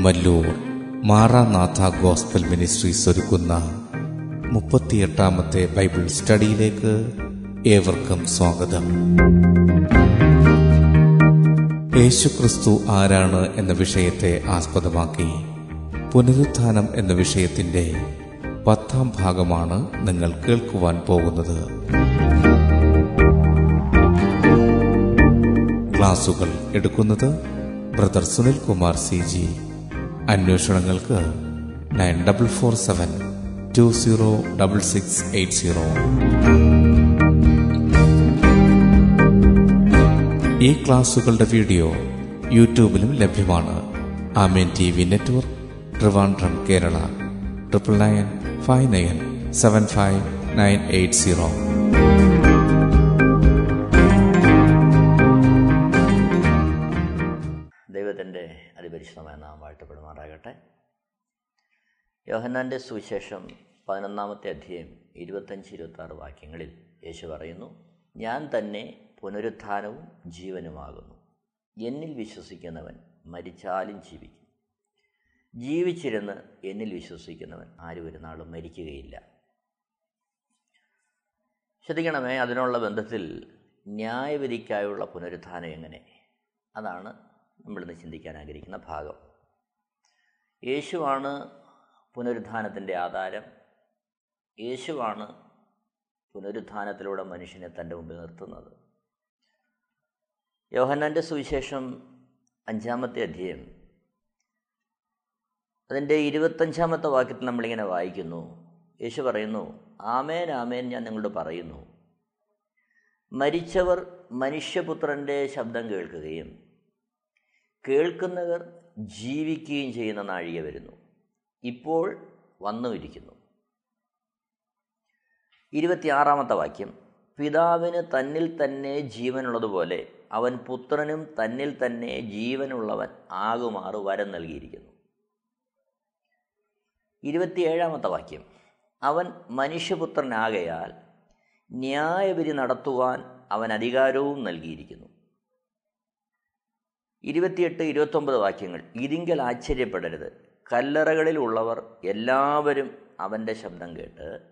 Kummallur Maranatha gospel ministries ഒരുക്കുന്ന മുപ്പത്തിയെട്ടാമത്തെ Bible സ്റ്റഡിയിലേക്ക് ഏവർക്കും സ്വാഗതം. യേശുക്രിസ്തു ആരാണ് എന്ന വിഷയത്തെ ആസ്പദമാക്കി പുനരുത്ഥാനം എന്ന വിഷയത്തിന്റെ പത്താം ഭാഗമാണ് നിങ്ങൾ കേൾക്കുവാൻ പോകുന്നത്. ക്ലാസുകൾ എടുക്കുന്നത് brother Sunil Kumar C G. അന്വേഷണങ്ങൾക്ക് nine double four seven two zero double six eight zero. ഈ ക്ലാസുകളുടെ വീഡിയോ യൂട്യൂബിലും ലഭ്യമാണ്. Amen T V network Trivandrum Kerala triple nine five nine seven five nine eight zero. അതിപരിശുദ്ധമായ നാം വാഴ്ത്തപ്പെടുമാറാകട്ടെ യോഹന്നാന്റെ സുവിശേഷം പതിനൊന്നാമത്തെ അധ്യായം ഇരുപത്തഞ്ച് ഇരുപത്താറ് വാക്യങ്ങളിൽ യേശു പറയുന്നു ഞാൻ തന്നെ പുനരുത്ഥാനവും ജീവനുമാകുന്നു. എന്നിൽ വിശ്വസിക്കുന്നവൻ മരിച്ചാലും ജീവിക്കും. ജീവിച്ചിരുന്ന് എന്നിൽ വിശ്വസിക്കുന്നവൻ ആരും ഒരു നാളും മരിക്കുകയില്ല. ശ്രദ്ധിക്കണമേ അതിനുള്ള ബന്ധത്തിൽ ന്യായവിധിക്കായുള്ള പുനരുത്ഥാനം എങ്ങനെ? അതാണ് നമ്മളിന്ന് ചിന്തിക്കാൻ ആഗ്രഹിക്കുന്ന ഭാഗം. യേശുവാണ് പുനരുദ്ധാനത്തിന്റെ ആധാരം. യേശുവാണ് പുനരുദ്ധാനത്തിലൂടെ മനുഷ്യനെ തന്റെ മുമ്പിൽ നിർത്തുന്നത്. യോഹന്നാന്റെ സുവിശേഷം അഞ്ചാമത്തെ അധ്യയം. അതിന്റെ ഇരുപത്തഞ്ചാമത്തെ വാക്യത്തിൽ നമ്മളിങ്ങനെ വായിക്കുന്നു. യേശു പറയുന്നു ആമേൻ ആമേൻ ഞാൻ നിങ്ങളോട് പറയുന്നു. മരിച്ചവർ മനുഷ്യപുത്രന്റെ ശബ്ദം കേൾക്കുകയും കേൾക്കുന്നവർ ജീവിക്കുകയും ചെയ്യുന്ന നാഴിക വരുന്നു. ഇപ്പോൾ വന്നുമിരിക്കുന്നു. ഇരുപത്തിയാറാമത്തെ വാക്യം. പിതാവിന് തന്നിൽ തന്നെ ജീവനുള്ളതുപോലെ അവൻ പുത്രനും തന്നിൽ തന്നെ ജീവനുള്ളവൻ ആകുമാറ് വരം നൽകിയിരിക്കുന്നു. ഇരുപത്തിയേഴാമത്തെ വാക്യം. അവൻ മനുഷ്യപുത്രനാകയാൽ ന്യായവിധി നടത്തുവാൻ അവൻ അധികാരവും നൽകിയിരിക്കുന്നു. ഇരുപത്തിയെട്ട് ഇരുപത്തൊമ്പത് വാക്യങ്ങൾ. ഇതിങ്കൽ ആശ്ചര്യപ്പെടരുത്. കല്ലറകളിൽ ഉള്ളവർ എല്ലാവരും അവന്റെ ശബ്ദം കേട്ട്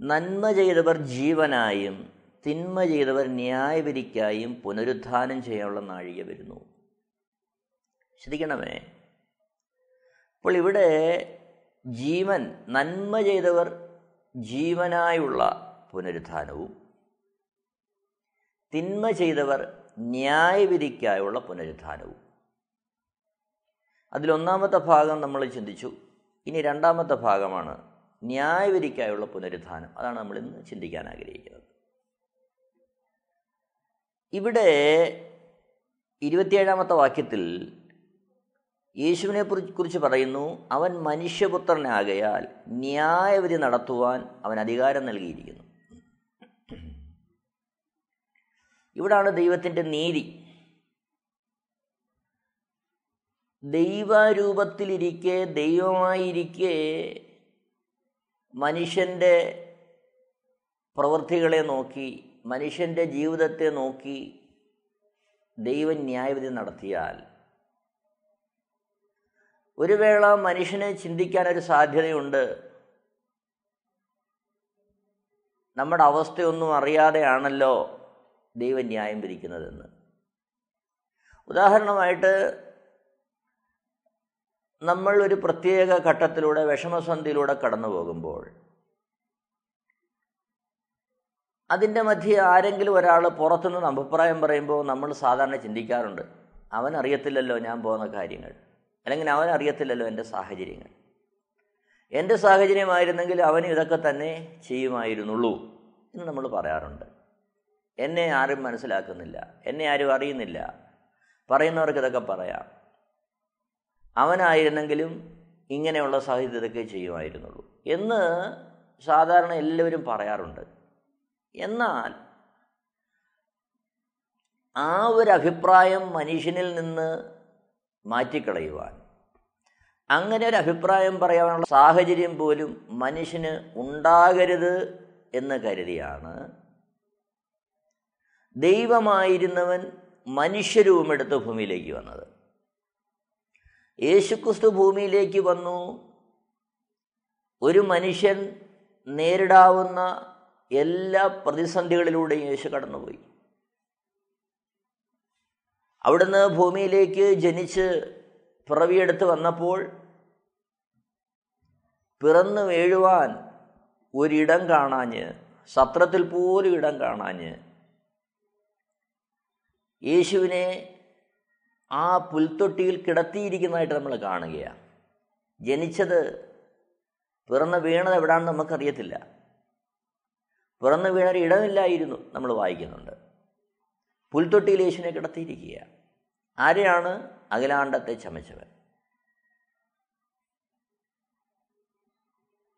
നന്മ ചെയ്തവർ ജീവനായും തിന്മ ചെയ്തവർ ന്യായവിധിക്കായും പുനരുദ്ധാനം ചെയ്യാനുള്ള നാഴിക വരുന്നു. ശ്രദ്ധിക്കണമേ. അപ്പോൾ ഇവിടെ ജീവൻ നന്മ ചെയ്തവർ ജീവനായുള്ള പുനരുദ്ധാനവും തിന്മ ചെയ്തവർ ന്യായവിധിക്കായുള്ള പുനരുദ്ധാനവും അതിലൊന്നാമത്തെ ഭാഗം നമ്മൾ ചിന്തിച്ചു. ഇനി രണ്ടാമത്തെ ഭാഗമാണ് ന്യായവിധിക്കായുള്ള പുനരുദ്ധാനം അതാണ് നമ്മൾ ഇന്ന് ചിന്തിക്കാൻ ആഗ്രഹിക്കുന്നത്. ഇവിടെ ഇരുപത്തിയേഴാമത്തെ വാക്യത്തിൽ യേശുവിനെ കുറിച്ച് പറയുന്നു അവൻ മനുഷ്യപുത്രനാകയാൽ ന്യായവിധി നടത്തുവാൻ അവൻ അധികാരം നൽകിയിരിക്കുന്നു. ഇവിടാണ് ദൈവത്തിന്റെ നീതി. ദൈവരൂപത്തിലിരിക്കെ ദൈവമായിരിക്കെ മനുഷ്യന്റെ പ്രവൃത്തികളെ നോക്കി മനുഷ്യന്റെ ജീവിതത്തെ നോക്കി ദൈവം ന്യായവിധി നടത്തിയാൽ ഒരു വേള മനുഷ്യനെ ചിന്തിക്കാനൊരു സാധ്യതയുണ്ട്. നമ്മുടെ അവസ്ഥയൊന്നും അറിയാതെയാണല്ലോ ദൈവം ന്യായം ഉദാഹരണമായിട്ട് നമ്മൾ ഒരു പ്രത്യേക ഘട്ടത്തിലൂടെ വിഷമസന്ധിയിലൂടെ കടന്നു പോകുമ്പോൾ അതിന്റെ മധ്യ ആരെങ്കിലും ഒരാൾ പുറത്തുനിന്ന് അഭിപ്രായം പറയുമ്പോൾ നമ്മൾ സാധാരണ ചിന്തിക്കാറുണ്ട് അവൻ അറിയത്തില്ലല്ലോ ഞാൻ പോകുന്ന കാര്യങ്ങൾ അല്ലെങ്കിൽ അവൻ അറിയത്തില്ലല്ലോ എന്റെ സാഹചര്യങ്ങൾ. എന്റെ സാഹചര്യമായിരുന്നെങ്കിൽ അവന് ഇതൊക്കെ തന്നെ ചെയ്യുമായിരുന്നുള്ളൂ എന്ന് നമ്മൾ പറയാറുണ്ട്. എന്നെ ആരും മനസ്സിലാക്കുന്നില്ല. എന്നെ ആരും അറിയുന്നില്ല. പറയുന്നവർക്ക് ഇതൊക്കെ പറയാം. അവനായിരുന്നെങ്കിലും ഇങ്ങനെയുള്ള സാഹിത്യത്തൊക്കെ ചെയ്യുമായിരുന്നുള്ളൂ. എന്ന് സാധാരണ എല്ലാവരും പറയാറുണ്ട്. എന്നാൽ ആ ഒരു അഭിപ്രായം മനുഷ്യനിൽ നിന്ന് മാറ്റിക്കളയുവാൻ അങ്ങനെ ഒരു അഭിപ്രായം പറയാനുള്ള സാഹചര്യം പോലും മനുഷ്യന് ഉണ്ടാകരുത് എന്ന് കരുതിയാണ് ദൈവമായിരുന്നവൻ മനുഷ്യരൂപമെടുത്ത് ഭൂമിയിലേക്ക് വന്നത്. യേശുക്രിസ്തു ഭൂമിയിലേക്ക് വന്നു. ഒരു മനുഷ്യൻ നേരിടാവുന്ന എല്ലാ പ്രതിസന്ധികളിലൂടെയും യേശു കടന്നുപോയി. അവിടുന്ന് ഭൂമിയിലേക്ക് ജനിച്ച് പിറവിയെടുത്ത് വന്നപ്പോൾ പിറന്നു വീഴുവാൻ ഒരിടം കാണാഞ്ഞ് സത്രത്തിൽ പോലും ഇടം കാണാഞ്ഞ് യേശുവിനെ ആ പുൽത്തൊട്ടിയിൽ കിടത്തിയിരിക്കുന്നതായിട്ട് നമ്മൾ കാണുകയാണ്. ജനിച്ചത് പിറന്ന് വീണത് എവിടാണെന്ന് നമുക്കറിയത്തില്ല. പിറന്ന് വീണൊരു ഇടമില്ലായിരുന്നു നമ്മൾ വായിക്കുന്നുണ്ട്. പുൽത്തൊട്ടിയിൽ യേശുവിനെ കിടത്തിയിരിക്കുക ആരെയാണ്? അഖിലാണ്ടത്തെ ചമച്ചവൻ.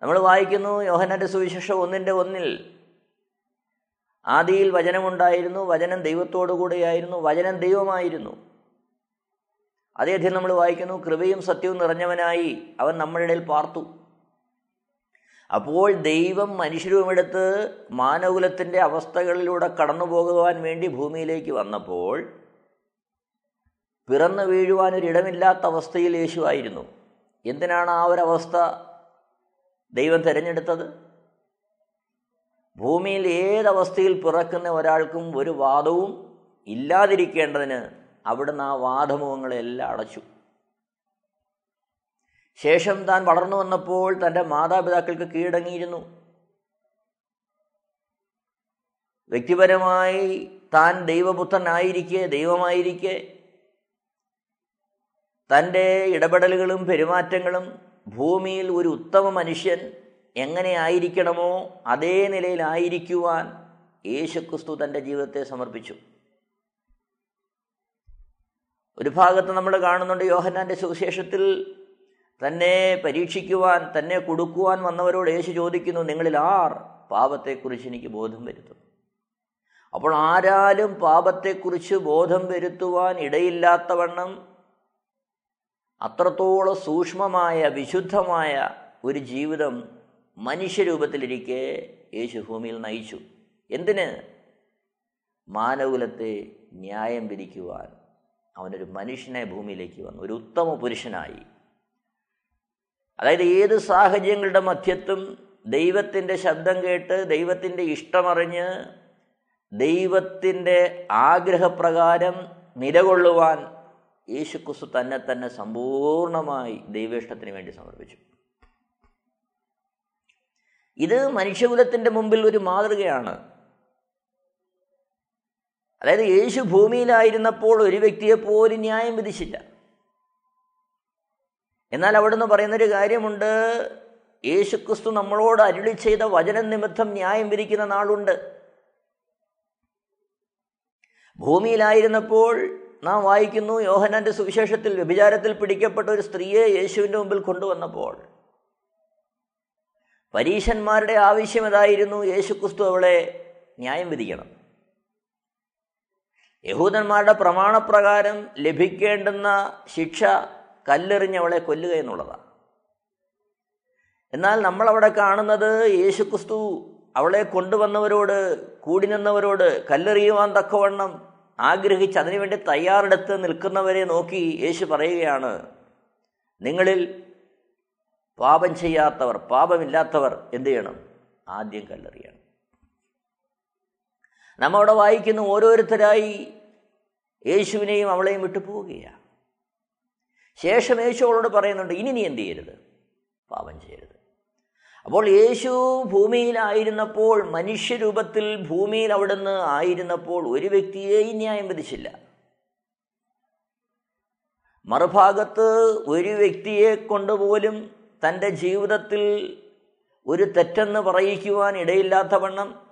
നമ്മൾ വായിക്കുന്നു യോഹനന്റെ സുവിശേഷം ഒന്നിന്റെ ഒന്നിൽ ആദിയിൽ വചനമുണ്ടായിരുന്നു വചനം ദൈവത്തോടു കൂടെയായിരുന്നു വചനം ദൈവമായിരുന്നു. അതേധികം നമ്മൾ വായിക്കുന്നു കൃപയും സത്യവും നിറഞ്ഞവനായി അവൻ നമ്മുടെ ഇടയിൽ പാർത്തു. അപ്പോൾ ദൈവം മനുഷ്യരുമെടുത്ത് മാനകുലത്തിന്റെ അവസ്ഥകളിലൂടെ കടന്നു പോകുവാൻ വേണ്ടി ഭൂമിയിലേക്ക് വന്നപ്പോൾ പിറന്നു വീഴുവാൻ ഒരിടമില്ലാത്ത അവസ്ഥയിൽ യേശുവായിരുന്നു എന്തിനാണ് ആ ഒരവസ്ഥ ദൈവം തിരഞ്ഞെടുത്തത്? ഭൂമിയിൽ ഏതവസ്ഥയിൽ പിറക്കുന്ന ഒരാൾക്കും ഒരു വാദവും ഇല്ലാതിരിക്കേണ്ടതിന് അവിടുന്ന് ആ വാദമുഖങ്ങളെല്ലാം അടച്ചു. ശേഷം താൻ വളർന്നു വന്നപ്പോൾ തന്റെ മാതാപിതാക്കൾക്ക് കീഴടങ്ങിയിരുന്നു. വ്യക്തിപരമായി താൻ ദൈവപുത്രനായിരിക്കെ ദൈവമായിരിക്കെ. തന്റെ ഇടപെടലുകളും പെരുമാറ്റങ്ങളും ഭൂമിയിൽ ഒരു ഉത്തമ മനുഷ്യൻ എങ്ങനെ ആയിരിക്കണമോ അതേ നിലയിലായിരിക്കുവാൻ യേശുക്രിസ്തു തന്റെ ജീവിതത്തെ സമർപ്പിച്ചു. ഒരു ഭാഗത്ത് നമ്മൾ കാണുന്നുണ്ട് യോഹന്നാന്റെ സുവിശേഷത്തിൽ തന്നെ പരീക്ഷിക്കുവാൻ തന്നെ കൊടുക്കുവാൻ വന്നവരോട് യേശു ചോദിക്കുന്നു നിങ്ങളിൽ ആർ പാപത്തെക്കുറിച്ച് എനിക്ക് ബോധം വരുത്തും അപ്പോൾ ആരാലും പാപത്തെക്കുറിച്ച് ബോധം വരുത്തുവാൻ ഇടയില്ലാത്തവണ്ണം അത്രത്തോളം സൂക്ഷ്മമായ വിശുദ്ധമായ ഒരു ജീവിതം മനുഷ്യരൂപത്തിലിരിക്കെ യേശു ഭൂമിയിൽ നയിച്ചു. എന്തിന്? മാനകുലത്തെ ന്യായം വിധിക്കുവാൻ. അവനൊരു മനുഷ്യനെ ഭൂമിയിലേക്ക് വന്നു. ഒരു ഉത്തമ പുരുഷനായി. അതായത് ഏത് സാഹചര്യങ്ങളുടെ മധ്യത്തും ദൈവത്തിന്റെ ശബ്ദം കേട്ട് ദൈവത്തിന്റെ ഇഷ്ടമറിഞ്ഞ് ദൈവത്തിന്റെ ആഗ്രഹപ്രകാരം നിലകൊള്ളുവാൻ യേശുക്രിസ്തു തന്നെ തന്നെ സമ്പൂർണമായി ദൈവേഷ്ടത്തിന് വേണ്ടി സമർപ്പിച്ചു. ഇത് മനുഷ്യകുലത്തിന്റെ മുമ്പിൽ ഒരു മാതൃകയാണ്. അതായത് യേശു ഭൂമിയിലായിരുന്നപ്പോൾ ഒരു വ്യക്തിയെ പോലും ന്യായം വിധിച്ചില്ല. എന്നാൽ അവിടുന്ന് പറയുന്നൊരു കാര്യമുണ്ട്. യേശുക്രിസ്തു നമ്മളോട് അരുളി ചെയ്ത വചനം നിമിത്തം ന്യായം വിധിക്കുന്ന നാളുണ്ട്. ഭൂമിയിലായിരുന്നപ്പോൾ നാം വായിക്കുന്നു യോഹനാന്റെ സുവിശേഷത്തിൽ വ്യഭിചാരത്തിൽ പിടിക്കപ്പെട്ട ഒരു സ്ത്രീയെ യേശുവിന്റെ മുമ്പിൽ കൊണ്ടുവന്നപ്പോൾ. പരീശന്മാരുടെ ആവശ്യം അതായിരുന്നു യേശുക്രിസ്തു അവളെ ന്യായം വിധിക്കണം. യഹൂദന്മാരുടെ പ്രമാണപ്രകാരം ലഭിക്കേണ്ടുന്ന ശിക്ഷ കല്ലെറിഞ്ഞവളെ കൊല്ലുക എന്നുള്ളതാണ്. എന്നാൽ നമ്മളവിടെ കാണുന്നത് യേശുക്രിസ്തു അവളെ കൊണ്ടുവന്നവരോട് കൂടി നിന്നവരോട് കല്ലെറിയുവാൻ തക്കവണ്ണം ആഗ്രഹിച്ച് അതിനുവേണ്ടി തയ്യാറെടുത്ത് നിൽക്കുന്നവരെ നോക്കി യേശു പറയുകയാണ് നിങ്ങളിൽ പാപം ചെയ്യാത്തവർ പാപമില്ലാത്തവർ എന്ത് ചെയ്യണം? ആദ്യം കല്ലെറിയണം. നമ്മവിടെ വായിക്കുന്ന ഓരോരുത്തരായി യേശുവിനെയും അവളെയും വിട്ടു പോവുകയാണ്. ശേഷം യേശു അവളോട് പറയുന്നുണ്ട് ഇനി നീ എന്ത് ചെയ്യരുത്? പാപം ചെയ്യരുത്. അപ്പോൾ യേശു ഭൂമിയിലായിരുന്നപ്പോൾ മനുഷ്യരൂപത്തിൽ ഭൂമിയിൽ അവിടുന്ന് ആയിരുന്നപ്പോൾ ഒരു വ്യക്തിയെയും ന്യായം വിധിച്ചില്ല. മറുഭാഗത്ത് ഒരു വ്യക്തിയെ കൊണ്ടുപോലും തന്റെ ജീവിതത്തിൽ ഒരു തെറ്റെന്ന് പറയിക്കുവാൻ ഇടയില്ലാത്തവണ്ണം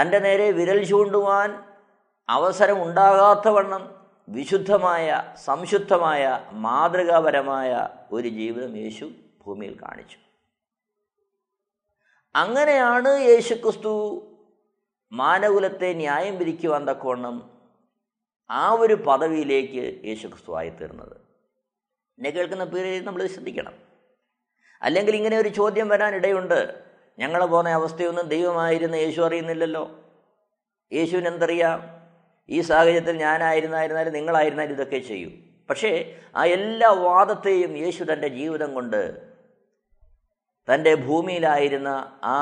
തന്റെ നേരെ വിരൽ ചൂണ്ടുവാൻ അവസരം ഉണ്ടാകാത്തവണ്ണം വിശുദ്ധമായ സംശുദ്ധമായ മാതൃകാപരമായ ഒരു ജീവിതം യേശു ഭൂമിയിൽ കാണിച്ചു. അങ്ങനെയാണ് യേശുക്രിസ്തു മാനകുലത്തെ ന്യായം പിരിക്കുവാൻ തക്കവണ്ണം ആ ഒരു പദവിയിലേക്ക് യേശുക്രിസ്തു ആയിത്തീർന്നത് എന്നെ കേൾക്കുന്ന പേര് നമ്മൾ ശ്രദ്ധിക്കണം. അല്ലെങ്കിൽ ഇങ്ങനെ ഒരു ചോദ്യം വരാൻ ഇടയുണ്ട് ഞങ്ങളെ പോകുന്ന അവസ്ഥയൊന്നും ദൈവമായിരുന്ന യേശു അറിയുന്നില്ലല്ലോ. യേശുവിന് എന്തറിയാം? ഈ സാഹചര്യത്തിൽ ഞാനായിരുന്നായിരുന്നാലും നിങ്ങളായിരുന്നാലും ഇതൊക്കെ ചെയ്യും. പക്ഷേ ആ എല്ലാ വാദത്തെയും യേശു തന്റെ ജീവിതം കൊണ്ട് തന്റെ ഭൂമിയിലായിരുന്ന ആ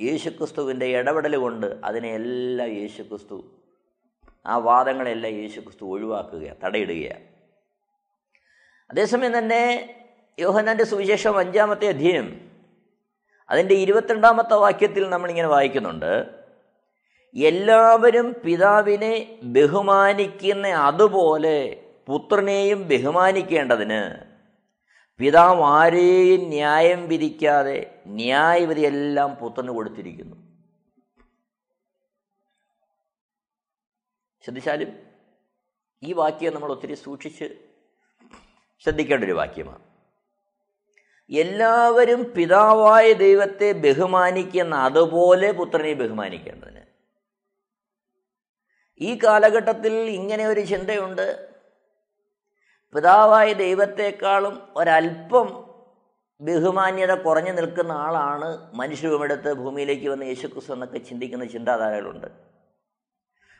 യേശുക്രിസ്തുവിന്റെ ഇടപെടൽ കൊണ്ട് അതിനെയെല്ലാം യേശുക്രിസ്തു ആ വാദങ്ങളെല്ലാം യേശുക്രിസ്തു ഒഴിവാക്കുകയാണ് തടയിടുകയാണ് അതേസമയം തന്നെ യോഹന്നാന്റെ സുവിശേഷം അഞ്ചാമത്തെ അധ്യയം അതിന്റെ ഇരുപത്തിരണ്ടാമത്തെ വാക്യത്തിൽ നമ്മളിങ്ങനെ വായിക്കുന്നുണ്ട്. എല്ലാവരും പിതാവിനെ ബഹുമാനിക്കുന്ന അതുപോലെ പുത്രനെയും ബഹുമാനിക്കേണ്ടതിന് പിതാവ് ആരെയും ന്യായം വിധിക്കാതെ ന്യായവിധിയെല്ലാം പുത്രന് കൊടുത്തിരിക്കുന്നു. ശ്രദ്ധിച്ചാലും ഈ വാക്യം നമ്മൾ ഒത്തിരി സൂക്ഷിച്ച് ശ്രദ്ധിക്കേണ്ട ഒരു വാക്യമാണ്. എല്ലാവരും പിതാവായ ദൈവത്തെ ബഹുമാനിക്കുന്ന അതുപോലെ പുത്രനെ ബഹുമാനിക്കേണ്ടതിന്. ഈ കാലഘട്ടത്തിൽ ഇങ്ങനെ ഒരു ചിന്തയുണ്ട്. പിതാവായ ദൈവത്തെക്കാളും ഒരല്പം ബഹുമാന്യത കുറഞ്ഞു നിൽക്കുന്ന ആളാണ് മനുഷ്യരുമെടുത്ത് ഭൂമിയിലേക്ക് വന്ന് യേശുക്രിസ്തു എന്നൊക്കെ ചിന്തിക്കുന്ന ചിന്താധാരകളുണ്ട്.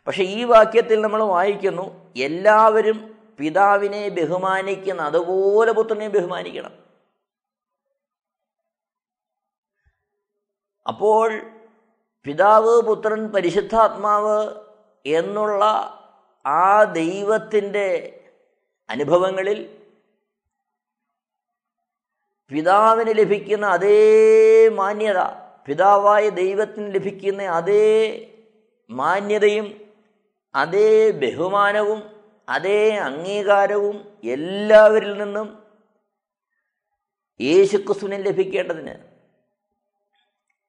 പക്ഷേ ഈ വാക്യത്തിൽ നമ്മൾ വായിക്കുന്നു എല്ലാവരും പിതാവിനെ ബഹുമാനിക്കുന്ന അതുപോലെ പുത്രനെ ബഹുമാനിക്കണം. അപ്പോൾ പിതാവ് പുത്രൻ പരിശുദ്ധാത്മാവ് എന്നുള്ള ആ ദൈവത്തിന്റെ അനുഭവങ്ങളിൽ പിതാവിന് ലഭിക്കുന്ന അതേ മാന്യത പിതാവായ ദൈവത്തിന് ലഭിക്കുന്ന അതേ മാന്യതയും അതേ ബഹുമാനവും അതേ അംഗീകാരവും എല്ലാവരിൽ നിന്നും യേശുക്രിസ്തുവിന് ലഭിക്കേണ്ടതിന്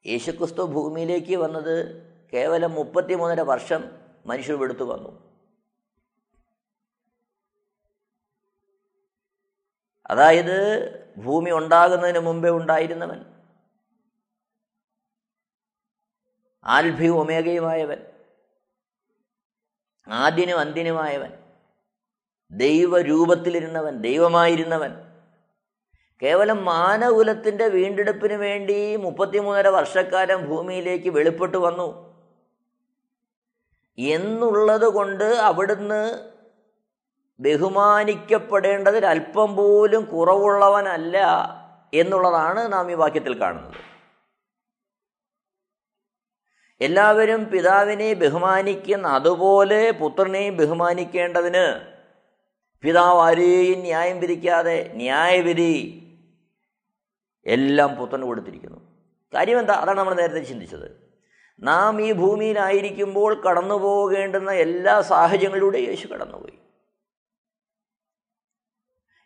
യേശുക്രിസ്തു ഭൂമിയിലേക്ക് വന്നത് കേവലം മുപ്പത്തിമൂന്നര വർഷം മനുഷ്യർ എടുത്തു വന്നു. അതായത് ഭൂമി ഉണ്ടാകുന്നതിന് മുമ്പേ ഉണ്ടായിരുന്നവൻ. ആൽഭി ഒമേഗയുമായവൻ. ആദ്യനും അന്തിനുമായവൻ ദൈവരൂപത്തിലിരുന്നവൻ ദൈവമായിരുന്നവൻ. കേവലം മാനകുലത്തിന്റെ വീണ്ടെടുപ്പിന് വേണ്ടി മുപ്പത്തിമൂന്നര വർഷക്കാലം ഭൂമിയിലേക്ക് വെളിപ്പെട്ടു വന്നു. എന്നുള്ളത് കൊണ്ട് അവിടുന്ന് ബഹുമാനിക്കപ്പെടേണ്ടതിൽ അല്പം പോലും കുറവുള്ളവനല്ല എന്നുള്ളതാണ് നാം ഈ വാക്യത്തിൽ കാണുന്നത്. എല്ലാവരും പിതാവിനെ ബഹുമാനിക്കുന്ന അതുപോലെ പുത്രനെയും ബഹുമാനിക്കേണ്ടതിന് പിതാവ് ആരെയും ന്യായം വിധിക്കാതെ ന്യായവിധി എല്ലാം പുത്തൻ കൊടുത്തിരിക്കുന്നു. കാര്യം എന്താ അതാണ് നമ്മൾ നേരത്തെ ചിന്തിച്ചത്. നാം ഈ ഭൂമിയിലായിരിക്കുമ്പോൾ കടന്നു പോകേണ്ടുന്ന എല്ലാ സാഹചര്യങ്ങളിലൂടെ യേശു കടന്നുപോയി.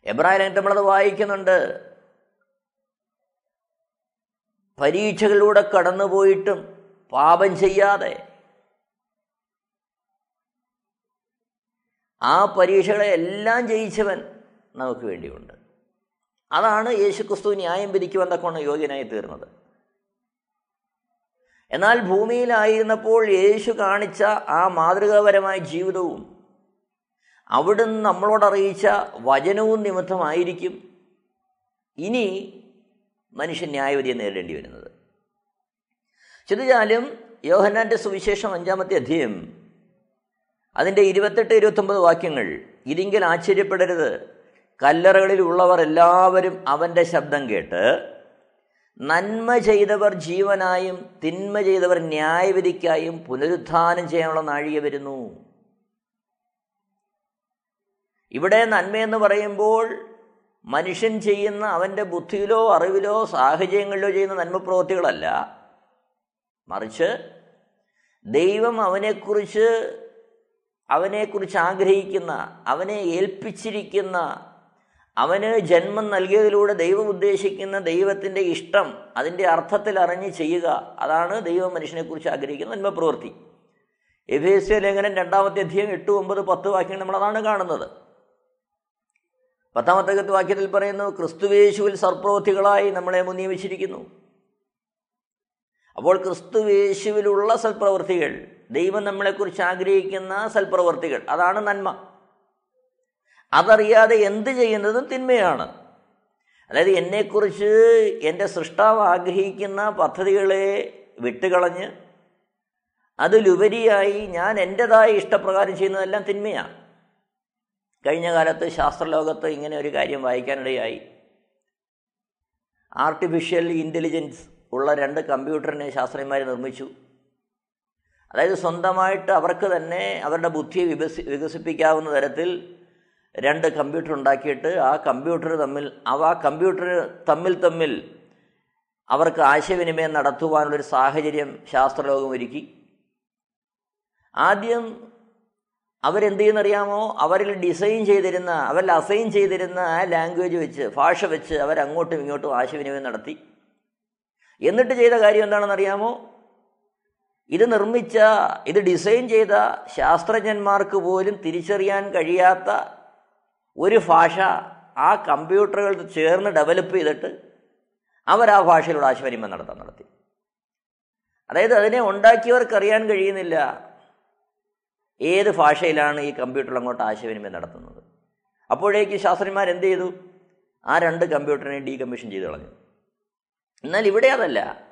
എബ്രാഹിം നമ്മളത് വായിക്കുന്നുണ്ട്. പരീക്ഷകളിലൂടെ കടന്നുപോയിട്ടും പാപം ചെയ്യാതെ. ആ പരീക്ഷകളെ എല്ലാം ജയിച്ചവൻ നമുക്ക് വേണ്ടിയുണ്ട്. അതാണ് യേശുക്രിസ്തു ന്യായം വിധിക്കുവാൻ തക്കവണ്ണം യോഗ്യനായി തീർന്നത് എന്നാൽ ഭൂമിയിലായിരുന്നപ്പോൾ യേശു കാണിച്ച ആ മാതൃകാപരമായ ജീവിതവും അവിടുന്ന് നമ്മളോടറിയിച്ച വചനവും നിമിത്തമായിരിക്കും ഇനി മനുഷ്യൻ ന്യായവിധിയെ നേരിടേണ്ടി വരുന്നത്. ചിന്തിച്ചാലും യോഹന്നാന്റെ സുവിശേഷം അഞ്ചാമത്തെ അധ്യയം അതിന്റെ ഇരുപത്തെട്ട് ഇരുപത്തൊമ്പത് വാക്യങ്ങൾ ഇതിങ്കിൽ ആശ്ചര്യപ്പെടരുത് കല്ലറകളിൽ ഉള്ളവർ എല്ലാവരും അവന്റെ ശബ്ദം കേട്ട് നന്മ ചെയ്തവർ ജീവനായും തിന്മ ചെയ്തവർ ന്യായവിധിക്കായും പുനരുത്ഥാനം ചെയ്യാനുള്ള നാഴിക വരുന്നു. ഇവിടെ നന്മയെന്ന് പറയുമ്പോൾ മനുഷ്യൻ ചെയ്യുന്ന അവന്റെ ബുദ്ധിയിലോ അറിവിലോ സാഹചര്യങ്ങളിലോ ചെയ്യുന്ന നന്മപ്രവൃത്തികളല്ല. മറിച്ച് ദൈവം അവനെക്കുറിച്ച് അവനെക്കുറിച്ച് ആഗ്രഹിക്കുന്ന അവനെ ഏൽപ്പിച്ചിരിക്കുന്ന അവന് ജന്മം നൽകിയതിലൂടെ ദൈവം ഉദ്ദേശിക്കുന്ന ദൈവത്തിന്റെ ഇഷ്ടം അതിന്റെ അർത്ഥത്തിൽ അറിഞ്ഞ് ചെയ്യുക. അതാണ് ദൈവം മനുഷ്യനെക്കുറിച്ച് ആഗ്രഹിക്കുന്ന നന്മപ്രവൃത്തി. എഫേസ്യ ലേഖനം രണ്ടാമത്തെ അധ്യയം എട്ട് ഒമ്പത് പത്ത് വാക്യങ്ങൾ നമ്മളതാണ് കാണുന്നത്. പത്താമത്തെ വാക്യത്തിൽ പറയുന്നു ക്രിസ്തുവേശുവിൽ സർപ്രവൃത്തികളായി നമ്മളെ മുന്നിയമിച്ചിരിക്കുന്നു അപ്പോൾ ക്രിസ്തുവേശുവിലുള്ള സൽപ്രവൃത്തികൾ ദൈവം നമ്മളെക്കുറിച്ച് ആഗ്രഹിക്കുന്ന സൽപ്രവൃത്തികൾ അതാണ് നന്മ. അതറിയാതെ എന്ത് ചെയ്യുന്നതും തിന്മയാണ്. അതായത് എന്നെക്കുറിച്ച് എന്റെ സൃഷ്ടാവ് ആഗ്രഹിക്കുന്ന പദ്ധതികളെ വിട്ടുകളഞ്ഞ് അതിലുപരിയായി ഞാൻ എന്റെതായ ഇഷ്ടപ്രകാരം ചെയ്യുന്നതെല്ലാം തിന്മയാണ് കഴിഞ്ഞ കാലത്ത് ശാസ്ത്രലോകത്ത് ഇങ്ങനെ ഒരു കാര്യം വായിക്കാനിടയായി. ആർട്ടിഫിഷ്യൽ ഇന്റലിജൻസ് ഉള്ള രണ്ട് കമ്പ്യൂട്ടറിനെ ശാസ്ത്രജ്ഞന്മാർ നിർമ്മിച്ചു. അതായത് സ്വന്തമായിട്ട് അവർക്ക് തന്നെ അവരുടെ ബുദ്ധിയെ വികസി വികസിപ്പിക്കാവുന്ന തരത്തിൽ രണ്ട് കമ്പ്യൂട്ടർ ഉണ്ടാക്കിയിട്ട് ആ കമ്പ്യൂട്ടർ തമ്മിൽ അവ കമ്പ്യൂട്ടർ തമ്മിൽ തമ്മിൽ അവർക്ക് ആശയവിനിമയം നടത്തുവാനുള്ളൊരു സാഹചര്യം ശാസ്ത്രലോകം ഒരുക്കി. ആദ്യം അവരെന്ത് ചെയ്യുന്നറിയാമോ അവരിൽ ഡിസൈൻ ചെയ്തിരുന്ന അവരിൽ അസൈൻ ചെയ്തിരുന്ന ആ ലാംഗ്വേജ് വെച്ച് ഭാഷ വെച്ച് അവരങ്ങോട്ടും ഇങ്ങോട്ടും ആശയവിനിമയം നടത്തി. എന്നിട്ട് ചെയ്ത കാര്യം എന്താണെന്ന് അറിയാമോ ഇത് നിർമ്മിച്ച ഇത് ഡിസൈൻ ചെയ്ത ശാസ്ത്രജ്ഞന്മാർക്ക് പോലും തിരിച്ചറിയാൻ കഴിയാത്ത ഒരു ഭാഷ ആ കമ്പ്യൂട്ടറുകൾ ചേർന്ന് ഡെവലപ്പ് ചെയ്തിട്ട് അവർ ആ ഭാഷയിലൂടെ ആശയവിനിമയം നടത്താൻ നടത്തി. അതായത് അതിനെ ഉണ്ടാക്കിയവർക്ക് അറിയാൻ കഴിയുന്നില്ല ഏത് ഭാഷയിലാണ് ഈ കമ്പ്യൂട്ടർ അങ്ങോട്ട് ആശയവിനിമയം നടത്തുന്നത്. അപ്പോഴേക്ക് ശാസ്ത്രജ്ഞന്മാർ എന്ത് ചെയ്തു? ആ രണ്ട് കമ്പ്യൂട്ടറിനെ ഡീകമ്മീഷൻ ചെയ്ത് കളഞ്ഞു. എന്നാൽ ഇവിടെ അതല്ല.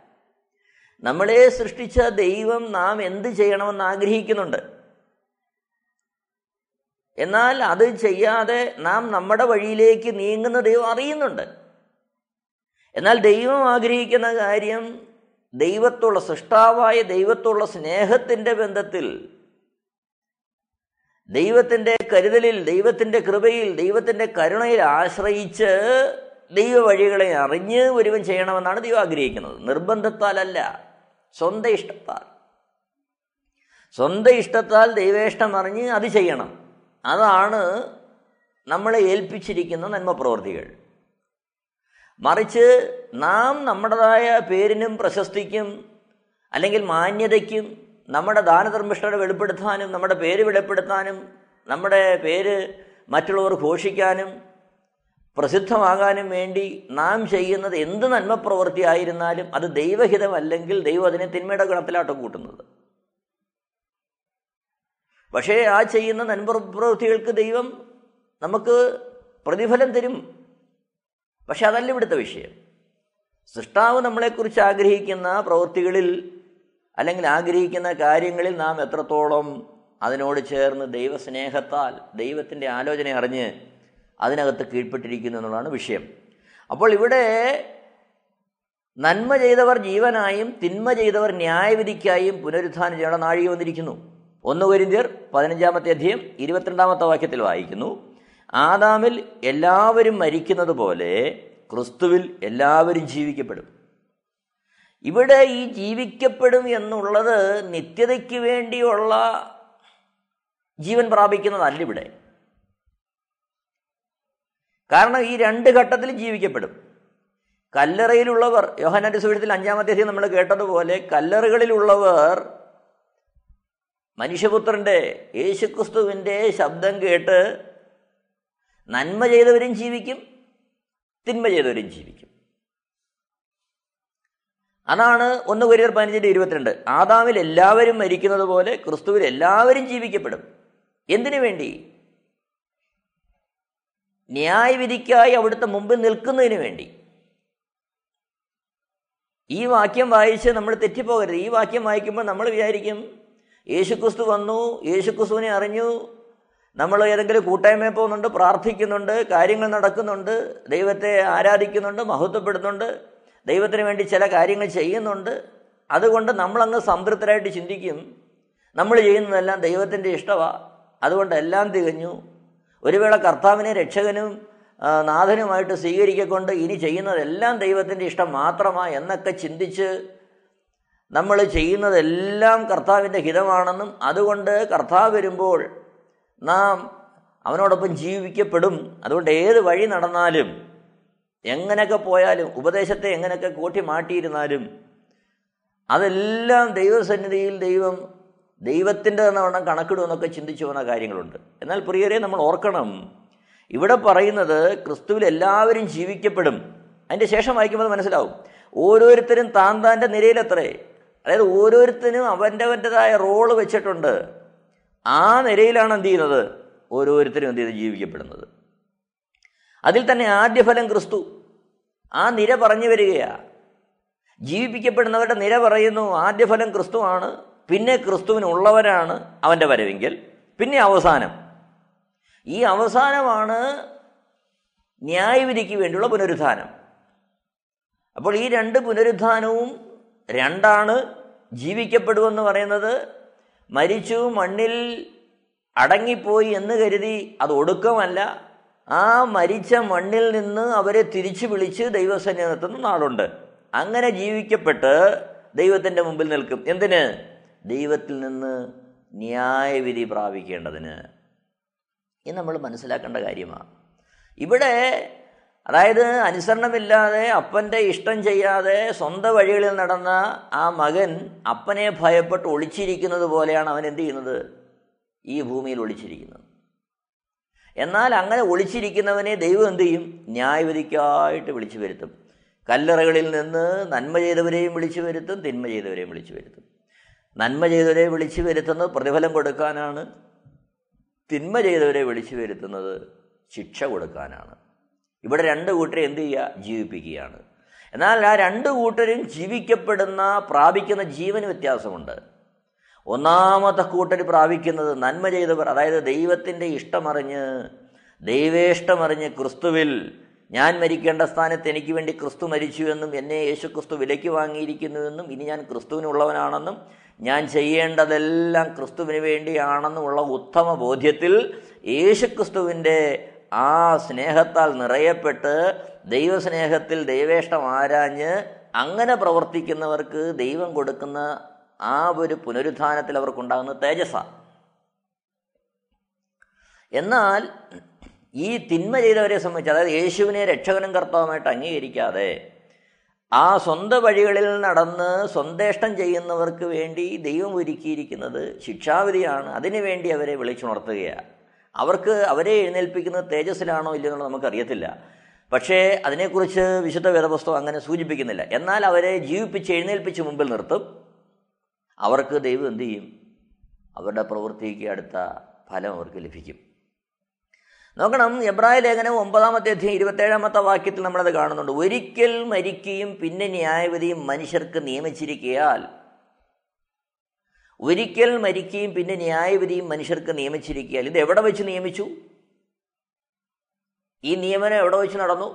നമ്മളെ സൃഷ്ടിച്ച ദൈവം നാം എന്ത് ചെയ്യണമെന്ന് ആഗ്രഹിക്കുന്നുണ്ട്. എന്നാൽ അത് ചെയ്യാതെ നാം നമ്മുടെ വഴിയിലേക്ക് നീങ്ങുന്ന ദൈവം അറിയുന്നുണ്ട്. എന്നാൽ ദൈവം ആഗ്രഹിക്കുന്ന കാര്യം ദൈവത്തുള്ള സൃഷ്ടാവായ ദൈവത്തുള്ള സ്നേഹത്തിന്റെ ബന്ധത്തിൽ ദൈവത്തിന്റെ കരുതലിൽ ദൈവത്തിന്റെ കൃപയിൽ ദൈവത്തിന്റെ കരുണയിൽ ആശ്രയിച്ച് ദൈവ വഴികളെ അറിഞ്ഞ് ഒരുവൻ ചെയ്യണമെന്നാണ് ദൈവം ആഗ്രഹിക്കുന്നത്. നിർബന്ധത്താലല്ല സ്വന്തം ഇഷ്ടത്താൽ. സ്വന്തം ഇഷ്ടത്താൽ ദൈവേഷ്ടം അറിഞ്ഞ് അത് ചെയ്യണം. അതാണ് നമ്മളെ ഏൽപ്പിച്ചിരിക്കുന്ന നന്മ പ്രവൃത്തികൾ മറിച്ച് നാം നമ്മുടേതായ പേരിനും പ്രശസ്തിക്കും അല്ലെങ്കിൽ മാന്യതയ്ക്കും നമ്മുടെ ദാനധർമ്മിഷ്ടരെ വെളിപ്പെടുത്താനും നമ്മുടെ പേര് വെളിപ്പെടുത്താനും നമ്മുടെ പേര് മറ്റുള്ളവർ ഘോഷിക്കാനും പ്രസിദ്ധമാകാനും വേണ്ടി നാം ചെയ്യുന്നത് എന്ത് നന്മ പ്രവൃത്തി ആയിരുന്നാലും അത് ദൈവഹിതമല്ലെങ്കിൽ ദൈവം അതിനെ തിന്മയുടെ ഗണത്തിലാട്ടം കൂട്ടുന്നത്. പക്ഷേ ആ ചെയ്യുന്ന നന്മ പ്രവൃത്തികൾക്ക് ദൈവം നമുക്ക് പ്രതിഫലം തരും. പക്ഷെ അതല്ല ഇവിടുത്തെ വിഷയം. സൃഷ്ടാവ് നമ്മളെക്കുറിച്ച് ആഗ്രഹിക്കുന്ന പ്രവൃത്തികളിൽ അല്ലെങ്കിൽ ആഗ്രഹിക്കുന്ന കാര്യങ്ങളിൽ നാം എത്രത്തോളം അതിനോട് ചേർന്ന് ദൈവസ്നേഹത്താൽ ദൈവത്തിന്റെ ആലോചന അറിഞ്ഞ് അതിനകത്ത് കീഴ്പ്പെട്ടിരിക്കുന്നു എന്നുള്ളതാണ് വിഷയം. അപ്പോൾ ഇവിടെ നന്മ ചെയ്തവർ ജീവനായും തിന്മ ചെയ്തവർ ന്യായവിധിക്കായും പുനരുത്ഥാനം ചെയ്യണം. നാഴിക വന്നിരിക്കുന്നു. ഒന്ന് കൊരിന്തിയർ പതിനഞ്ചാമത്തെ അധ്യയം ഇരുപത്തിരണ്ടാമത്തെ വാക്യത്തിൽ വായിക്കുന്നു. ആദാമിൽ എല്ലാവരും മരിക്കുന്നത് പോലെ ക്രിസ്തുവിൽ എല്ലാവരും ജീവിക്കപ്പെടും. ഇവിടെ ഈ ജീവിക്കപ്പെടും എന്നുള്ളത് നിത്യതയ്ക്ക് വേണ്ടിയുള്ള ജീവൻ പ്രാപിക്കുന്നതല്ല ഇവിടെ. കാരണം ഈ രണ്ട് ഘട്ടത്തിൽ ജീവിക്കപ്പെടും. കല്ലറയിലുള്ളവർ യോഹനാന്റെ സുവിധത്തിൽ അഞ്ചാമത്തെ നമ്മൾ കേട്ടതുപോലെ കല്ലറകളിലുള്ളവർ മനുഷ്യപുത്രന്റെ യേശുക്രിസ്തുവിന്റെ ശബ്ദം കേട്ട് നന്മ ചെയ്തവരും ജീവിക്കും തിന്മ ചെയ്തവരും ജീവിക്കും. അതാണ് ഒന്ന് കൊരിയർ പതിനഞ്ചിന്റെ ഇരുപത്തിരണ്ട്. ആദാമിൽ എല്ലാവരും മരിക്കുന്നത് പോലെ ക്രിസ്തുവിൽ എല്ലാവരും ജീവിക്കപ്പെടും. എന്തിനു വേണ്ടി? ന്യായവിധിക്കായി അവിടുത്തെ മുമ്പിൽ നിൽക്കുന്നതിന് വേണ്ടി. ഈ വാക്യം വായിച്ച് നമ്മൾ തെറ്റിപ്പോകരുത്. ഈ വാക്യം വായിക്കുമ്പോൾ നമ്മൾ വിചാരിക്കും യേശുക്രിസ്തു വന്നു യേശുക്രിസ്തുവിനെ അറിഞ്ഞു. നമ്മൾ ഏതെങ്കിലും കൂട്ടായ്മയിൽ പോകുന്നുണ്ട് പ്രാർത്ഥിക്കുന്നുണ്ട് കാര്യങ്ങൾ നടക്കുന്നുണ്ട് ദൈവത്തെ ആരാധിക്കുന്നുണ്ട് മഹത്വപ്പെടുന്നുണ്ട് ദൈവത്തിന് വേണ്ടി ചില കാര്യങ്ങൾ ചെയ്യുന്നുണ്ട്. അതുകൊണ്ട് നമ്മളങ്ങ് സംതൃപ്തരായിട്ട് ചിന്തിക്കും. നമ്മൾ ചെയ്യുന്നതെല്ലാം ദൈവത്തിന്റെ ഇഷ്ടമാണ് അതുകൊണ്ട് എല്ലാം തികഞ്ഞു. ഒരു വേള കർത്താവിനെ രക്ഷകനും നാഥനുമായിട്ട് സ്വീകരിക്കൊണ്ട് ഇനി ചെയ്യുന്നതെല്ലാം ദൈവത്തിന്റെ ഇഷ്ടം മാത്രമാണ് എന്നൊക്കെ ചിന്തിച്ച് നമ്മൾ ചെയ്യുന്നതെല്ലാം കർത്താവിന്റെ ഹിതമാണെന്നും അതുകൊണ്ട് കർത്താവ് വരുമ്പോൾ നാം അവനോടൊപ്പം ജീവിക്കപ്പെടും. അതുകൊണ്ട് ഏത് വഴി നടന്നാലും എങ്ങനെയൊക്കെ പോയാലും ഉപദേശത്തെ എങ്ങനെയൊക്കെ കൂട്ടി മാറ്റിയിരുന്നാലും അതെല്ലാം ദൈവസന്നിധിയിൽ ദൈവം ദൈവത്തിന്റെ എന്നവണ്ണം കണക്കിടുമെന്നൊക്കെ ചിന്തിച്ചു പോകുന്ന കാര്യങ്ങളുണ്ട്. എന്നാൽ പ്രിയരെ നമ്മൾ ഓർക്കണം. ഇവിടെ പറയുന്നത് ക്രിസ്തുവിൽ എല്ലാവരും ജീവിക്കപ്പെടും. അതിന്റെ ശേഷം വായിക്കുമ്പോൾ മനസ്സിലാവും. ഓരോരുത്തരും താൻ താന്റെ നിരയിലെത്രേ. അതായത് ഓരോരുത്തരും അവന്റെവന്റെതായ റോൾ വെച്ചിട്ടുണ്ട്. ആ നിലയിലാണ് എന്ത് ചെയ്യുന്നത്? ഓരോരുത്തരും എന്ത് ചെയ്ത്? ജീവിക്കപ്പെടുന്നത്. അതിൽ തന്നെ ആദ്യഫലം ക്രിസ്തു. ആ നിര പറഞ്ഞു വരികയാ. ജീവിപ്പിക്കപ്പെടുന്നവരുടെ നിര പറയുന്നു ആദ്യഫലം ക്രിസ്തുവാണ് പിന്നെ ക്രിസ്തുവിനുള്ളവരാണ് അവന്റെ വരവെങ്കിൽ. പിന്നെ അവസാനം. ഈ അവസാനമാണ് ന്യായവിധിക്ക് വേണ്ടിയുള്ള പുനരുദ്ധാനം അപ്പോൾ ഈ രണ്ട് പുനരുത്ഥാനവും രണ്ടാണ് ജീവിക്കപ്പെടുമെന്ന് പറയുന്നത്. മരിച്ചു മണ്ണിൽ അടങ്ങിപ്പോയി എന്ന് കരുതി അത് ഒടുക്കമല്ല. ആ മരിച്ച മണ്ണിൽ നിന്ന് അവരെ തിരിച്ചു വിളിച്ച് ദൈവസന്നിധി നിർത്തുന്ന നാളുണ്ട് അങ്ങനെ ജീവിക്കപ്പെട്ട് ദൈവത്തിന്റെ മുമ്പിൽ നിൽക്കും. എന്തിന്? ദൈവത്തിൽ നിന്ന് ന്യായവിധി പ്രാപിക്കേണ്ടതിന്. ഇത് നമ്മൾ മനസ്സിലാക്കേണ്ട കാര്യമാണ്. ഇവിടെ അതായത് അനുസരണമില്ലാതെ അപ്പന്റെ ഇഷ്ടം ചെയ്യാതെ സ്വന്തം വഴികളിൽ നടന്ന ആ മകൻ അപ്പനെ ഭയപ്പെട്ട് ഒളിച്ചിരിക്കുന്നത് പോലെയാണ് അവൻ എന്ത് ചെയ്യുന്നത്? ഈ ഭൂമിയിൽ ഒളിച്ചിരിക്കുന്നത്. എന്നാൽ അങ്ങനെ ഒളിച്ചിരിക്കുന്നവനെ ദൈവം എന്ത് ചെയ്യും? ന്യായവിധിക്കായിട്ട് വിളിച്ചു വരുത്തും. കല്ലറകളിൽ നിന്ന് നന്മ ചെയ്തവരെയും വിളിച്ചു വരുത്തും തിന്മ ചെയ്തവരെയും വിളിച്ചു വരുത്തും. നന്മ ചെയ്തവരെ വിളിച്ചു വരുത്തുന്നത് പ്രതിഫലം കൊടുക്കാനാണ്. തിന്മ ചെയ്തവരെ വിളിച്ചു വരുത്തുന്നത് ശിക്ഷ കൊടുക്കാനാണ്. ഇവിടെ രണ്ട് കൂട്ടരെ എന്ത് ചെയ്യുക? ജീവിപ്പിക്കുകയാണ്. എന്നാൽ ആ രണ്ട് കൂട്ടരും ജീവിക്കപ്പെടുന്ന പ്രാപിക്കുന്ന ജീവന് വ്യത്യാസമുണ്ട്. ഒന്നാമത്തെ കൂട്ടർ പ്രാപിക്കുന്നത് നന്മ ചെയ്തവർ അതായത് ദൈവത്തിന്റെ ഇഷ്ടമറിഞ്ഞ് ദൈവേഷ്ടമറിഞ്ഞ് ക്രിസ്തുവിൽ ഞാൻ മരിക്കേണ്ട സ്ഥാനത്ത് എനിക്ക് വേണ്ടി ക്രിസ്തു മരിച്ചുവെന്നും എന്നെ യേശു ക്രിസ്തു വിലയ്ക്ക് വാങ്ങിയിരിക്കുന്നുവെന്നും ഇനി ഞാൻ ക്രിസ്തുവിനുള്ളവനാണെന്നും ഞാൻ ചെയ്യേണ്ടതെല്ലാം ക്രിസ്തുവിന് വേണ്ടിയാണെന്നുമുള്ള ഉത്തമ ബോധ്യത്തിൽ യേശു ക്രിസ്തുവിന്റെ ആ സ്നേഹത്താൽ നിറയപ്പെട്ട് ദൈവസ്നേഹത്തിൽ ദൈവേഷ്ടം ആരാഞ്ഞ് അങ്ങനെ പ്രവർത്തിക്കുന്നവർക്ക് ദൈവം കൊടുക്കുന്ന ആ ഒരു പുനരുദ്ധാനത്തിൽ അവർക്കുണ്ടാകുന്ന തേജസ്സ. എന്നാൽ ഈ തിന്മ ചെയ്തവരെ സംബന്ധിച്ച് അതായത് യേശുവിനെ രക്ഷകനും കർത്താവുമായിട്ട് അംഗീകരിക്കാതെ ആ സ്വന്തം വഴികളിൽ നടന്ന് സ്വന്തേഷ്ടം ചെയ്യുന്നവർക്ക് വേണ്ടി ദൈവം ഒരുക്കിയിരിക്കുന്നത് ശിക്ഷാവിധിയാണ്. അതിനുവേണ്ടി അവരെ വിളിച്ചുണർത്തുകയാണ്. അവർക്ക് അവരെ എഴുന്നേൽപ്പിക്കുന്നത് തേജസ്സിലാണോ ഇല്ലയോ എന്നുള്ളത് നമുക്കറിയത്തില്ല. പക്ഷേ അതിനെക്കുറിച്ച് വിശുദ്ധ വേദപുസ്തകം അങ്ങനെ സൂചിപ്പിക്കുന്നില്ല. എന്നാൽ അവരെ ജീവിപ്പിച്ച് എഴുന്നേൽപ്പിച്ച് മുമ്പിൽ നിർത്തും. അവർക്ക് ദൈവം എന്തു ചെയ്യും? അവരുടെ പ്രവൃത്തിക്ക് അടുത്ത ഫലം അവർക്ക് ലഭിക്കും. നോക്കണം എബ്രായ ലേഖനം ഒമ്പതാമത്തെ അധ്യയം ഇരുപത്തേഴാമത്തെ വാക്യത്തിൽ നമ്മളത് കാണുന്നുണ്ട്. ഒരിക്കൽ മരിക്കുകയും പിന്നെ ന്യായവതിയും മനുഷ്യർക്ക് നിയമിച്ചിരിക്കയാൽ ഒരിക്കൽ മരിക്കുകയും പിന്നെ ന്യായവിധിയും മനുഷ്യർക്ക് നിയമിച്ചിരിക്കയാൽ ഇത് എവിടെ വെച്ച് നിയമിച്ചു? ഈ നിയമനം എവിടെ വെച്ച് നടന്നു?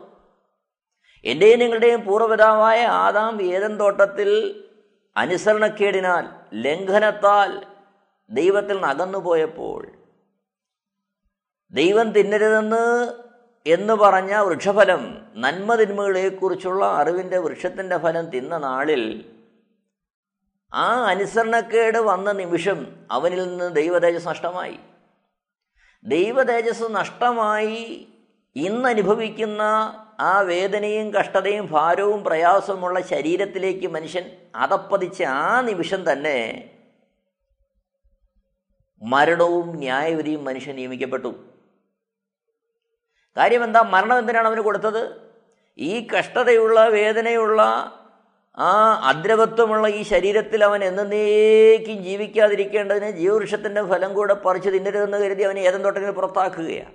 എന്റെയും നിങ്ങളുടെയും പൂർവപിതാവായ ആദാം ഏതൻ തോട്ടത്തിൽ അനുസരണക്കേടിനാൽ ലംഘനത്താൽ ദൈവത്തിൽ നിന്ന് അകന്നുപോയപ്പോൾ ദൈവം തിന്നരുതെന്ന് എന്ന് പറഞ്ഞ വൃക്ഷഫലം നന്മ തിന്മകളെക്കുറിച്ചുള്ള അറിവിന്റെ വൃക്ഷത്തിന്റെ ഫലം തിന്ന നാളിൽ ആ അനുസരണക്കേട് വന്ന നിമിഷം അവനിൽ നിന്ന് ദൈവതേജസ് നഷ്ടമായി. ദൈവതേജസ് നഷ്ടമായി ഇന്ന് അനുഭവിക്കുന്ന ആ വേദനയും കഷ്ടതയും ഭാരവും പ്രയാസമുള്ള ശരീരത്തിലേക്ക് മനുഷ്യൻ അതപ്പതിച്ച ആ നിമിഷം തന്നെ മരണവും ന്യായവിധിയും മനുഷ്യൻ നിയമിക്കപ്പെട്ടു. കാര്യം എന്താ മരണം എന്തിനാണ് അവന് കൊടുത്തത്? ഈ കഷ്ടതയുള്ള വേദനയുള്ള ആ അദ്രവത്വമുള്ള ഈ ശരീരത്തിൽ അവൻ എന്നേക്കും ജീവിക്കാതിരിക്കേണ്ടതിന് ജീവവൃക്ഷത്തിന്റെ ഫലം കൂടെ പറിച്ച് തിന്നരുതെന്ന് കരുതി അവൻ ഏതെന്ന് തൊട്ടതിന് പുറത്താക്കുകയാണ്.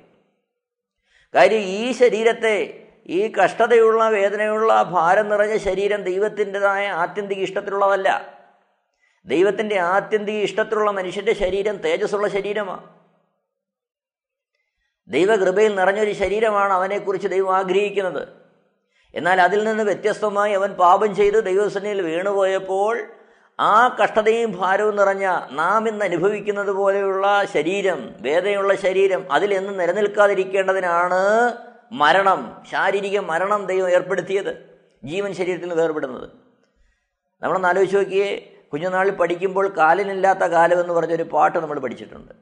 കാര്യം ഈ ശരീരത്തെ ഈ കഷ്ടതയുള്ള വേദനയുള്ള ഭാരം നിറഞ്ഞ ശരീരം ദൈവത്തിന്റെതായ ആത്യന്തിക ഇഷ്ടത്തിലുള്ളതല്ല. ദൈവത്തിന്റെ ആത്യന്തിക ഇഷ്ടത്തിലുള്ള മനുഷ്യന്റെ ശരീരം തേജസ്സുള്ള ശരീരമാണ് ദൈവകൃപയിൽ നിറഞ്ഞൊരു ശരീരമാണ് അവനെക്കുറിച്ച് ദൈവം ആഗ്രഹിക്കുന്നത്. എന്നാൽ അതിൽ നിന്ന് വ്യത്യസ്തമായി അവൻ പാപം ചെയ്ത് ദൈവസേനയിൽ വീണുപോയപ്പോൾ ആ കഷ്ടതയും ഭാരവും നിറഞ്ഞ നാം ഇന്ന് അനുഭവിക്കുന്നത് പോലെയുള്ള ശരീരം വേദനയുള്ള ശരീരം അതിലെന്നും നിലനിൽക്കാതിരിക്കേണ്ടതിനാണ് മരണം ശാരീരിക മരണം ദൈവം ഏർപ്പെടുത്തിയത് ജീവൻ ശരീരത്തിൽ നിന്ന് വേർപെടുന്നത്. നമ്മളൊന്ന് ആലോചിച്ച് നോക്കിയേ കുഞ്ഞുനാളിൽ പഠിക്കുമ്പോൾ കാലിനില്ലാത്ത കാലം എന്ന് പറഞ്ഞൊരു പാട്ട് നമ്മൾ പഠിച്ചിട്ടുണ്ട്.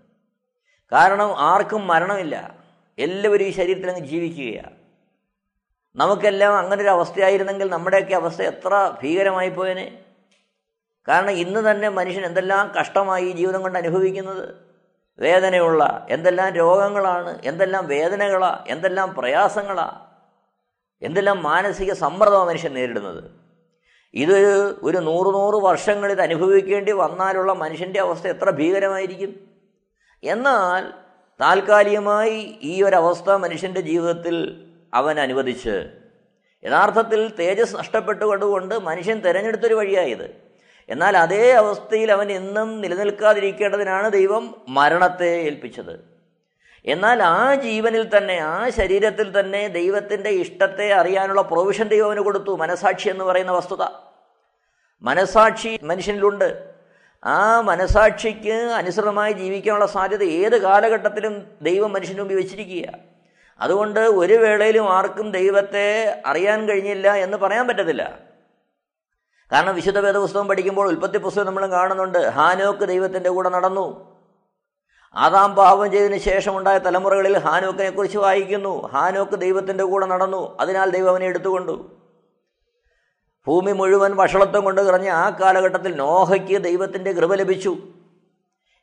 കാരണം ആർക്കും മരണമില്ല എല്ലാവരും ഈ ശരീരത്തിൽ അങ്ങ് ജീവിക്കുകയാണ്. നമുക്കെല്ലാം അങ്ങനെ ഒരു അവസ്ഥയായിരുന്നെങ്കിൽ നമ്മുടെയൊക്കെ അവസ്ഥ എത്ര ഭീകരമായി പോയനെ കാരണം ഇന്ന് തന്നെ മനുഷ്യൻ എന്തെല്ലാം കഷ്ടമായി ജീവിതം കൊണ്ട് അനുഭവിക്കുന്നത്. വേദനയുള്ള എന്തെല്ലാം രോഗങ്ങളാണ് എന്തെല്ലാം വേദനകളാണ് എന്തെല്ലാം പ്രയാസങ്ങളാണ് എന്തെല്ലാം മാനസിക സമ്മർദ്ദമാണ് മനുഷ്യൻ നേരിടുന്നത്. ഇത് ഒരു നൂറ് നൂറ് വർഷങ്ങൾ അനുഭവിക്കേണ്ടി വന്നാലുള്ള മനുഷ്യന്റെ അവസ്ഥ എത്ര ഭീകരമായിരിക്കും? എന്നാൽ താൽക്കാലികമായി ഈ ഒരവസ്ഥ മനുഷ്യന്റെ ജീവിതത്തിൽ അവൻ അനുവദിച്ച് യഥാർത്ഥത്തിൽ തേജസ് നഷ്ടപ്പെട്ടുകൊണ്ടുകൊണ്ട് മനുഷ്യൻ തിരഞ്ഞെടുത്തൊരു വഴിയായത്. എന്നാൽ അതേ അവസ്ഥയിൽ അവൻ എന്നും നിലനിൽക്കാതിരിക്കേണ്ടതിനാണ് ദൈവം മരണത്തെ ഏൽപ്പിച്ചത്. എന്നാൽ ആ ജീവനിൽ തന്നെ ആ ശരീരത്തിൽ തന്നെ ദൈവത്തിന്റെ ഇഷ്ടത്തെ അറിയാനുള്ള പ്രൊവിഷൻ ദൈവം അവന് കൊടുത്തു. മനസാക്ഷി എന്ന് പറയുന്ന വസ്തുത. മനസാക്ഷി മനുഷ്യനിലുണ്ട്. ആ മനസാക്ഷിക്ക് അനുസൃതമായി ജീവിക്കാനുള്ള സാധ്യത ഏത് കാലഘട്ടത്തിലും ദൈവം മനുഷ്യന് മുമ്പിൽ വെച്ചിരിക്കുക അതുകൊണ്ട് ഒരു വേളയിലും ആർക്കും ദൈവത്തെ അറിയാൻ കഴിഞ്ഞില്ല എന്ന് പറയാൻ പറ്റത്തില്ല. കാരണം വിശുദ്ധ വേദപുസ്തകം പഠിക്കുമ്പോൾ ഉൽപ്പത്തി പുസ്തകം നമ്മൾ കാണുന്നുണ്ട്. ഹാനോക്ക് ദൈവത്തിന്റെ കൂടെ നടന്നു. ആദാം പാപം ചെയ്തതിന് ശേഷമുണ്ടായ തലമുറകളിൽ ഹാനോക്കിനെ കുറിച്ച് വായിക്കുന്നു. ഹാനോക്ക് ദൈവത്തിന്റെ കൂടെ നടന്നു. അതിനാൽ ദൈവം അവനെ എടുത്തുകൊണ്ടു. ഭൂമി മുഴുവൻ വഷളത്വം കൊണ്ട് നിറഞ്ഞ ആ കാലഘട്ടത്തിൽ നോഹയ്ക്ക് ദൈവത്തിന്റെ കൃപ ലഭിച്ചു.